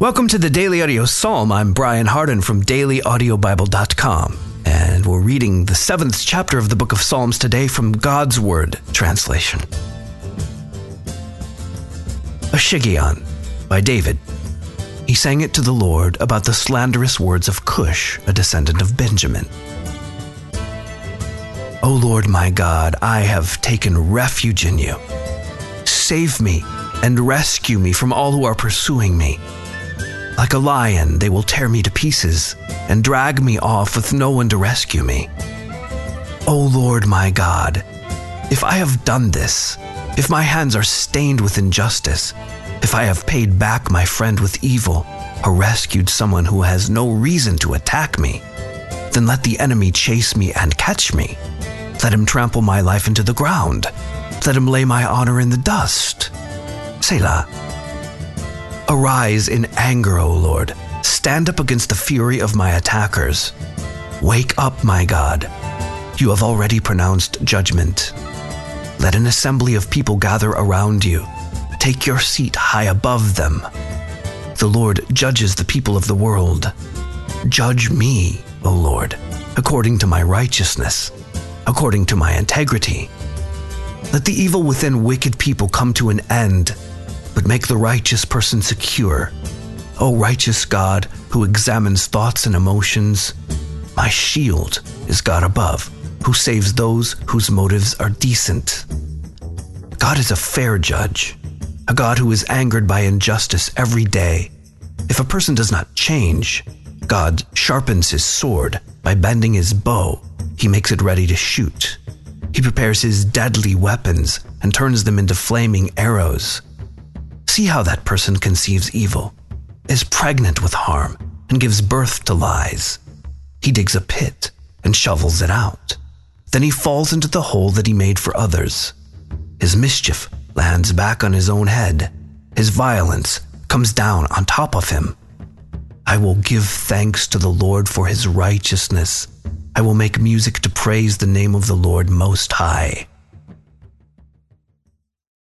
Welcome to the Daily Audio Psalm. I'm Brian Hardin from dailyaudiobible.com, and we're reading the seventh chapter of the book of Psalms today from God's Word translation. A Shiggaion by David. He sang it to the Lord about the slanderous words of Cush, a descendant of Benjamin. O Lord my God, I have taken refuge in you. Save me and rescue me from all who are pursuing me. Like a lion, they will tear me to pieces and drag me off with no one to rescue me. O Lord my God, if I have done this, if my hands are stained with injustice, if I have paid back my friend with evil, or rescued someone who has no reason to attack me, then let the enemy chase me and catch me. Let him trample my life into the ground. Let him lay my honor in the dust. Selah. Arise in anger, O Lord. Stand up against the fury of my attackers. Wake up, my God. You have already pronounced judgment. Let an assembly of people gather around you. Take your seat high above them. The Lord judges the people of the world. Judge me, O Lord, according to my righteousness, according to my integrity. Let the evil within wicked people come to an end but make the righteous person secure. O righteous God, who examines thoughts and emotions, my shield is God above, who saves those whose motives are decent. God is a fair judge, a God who is angered by injustice every day. If a person does not change, God sharpens his sword by bending his bow. He makes it ready to shoot. He prepares his deadly weapons and turns them into flaming arrows. See how that person conceives evil, is pregnant with harm, and gives birth to lies. He digs a pit and shovels it out. Then he falls into the hole that he made for others. His mischief lands back on his own head. His violence comes down on top of him. I will give thanks to the Lord for his righteousness. I will make music to praise the name of the Lord Most High.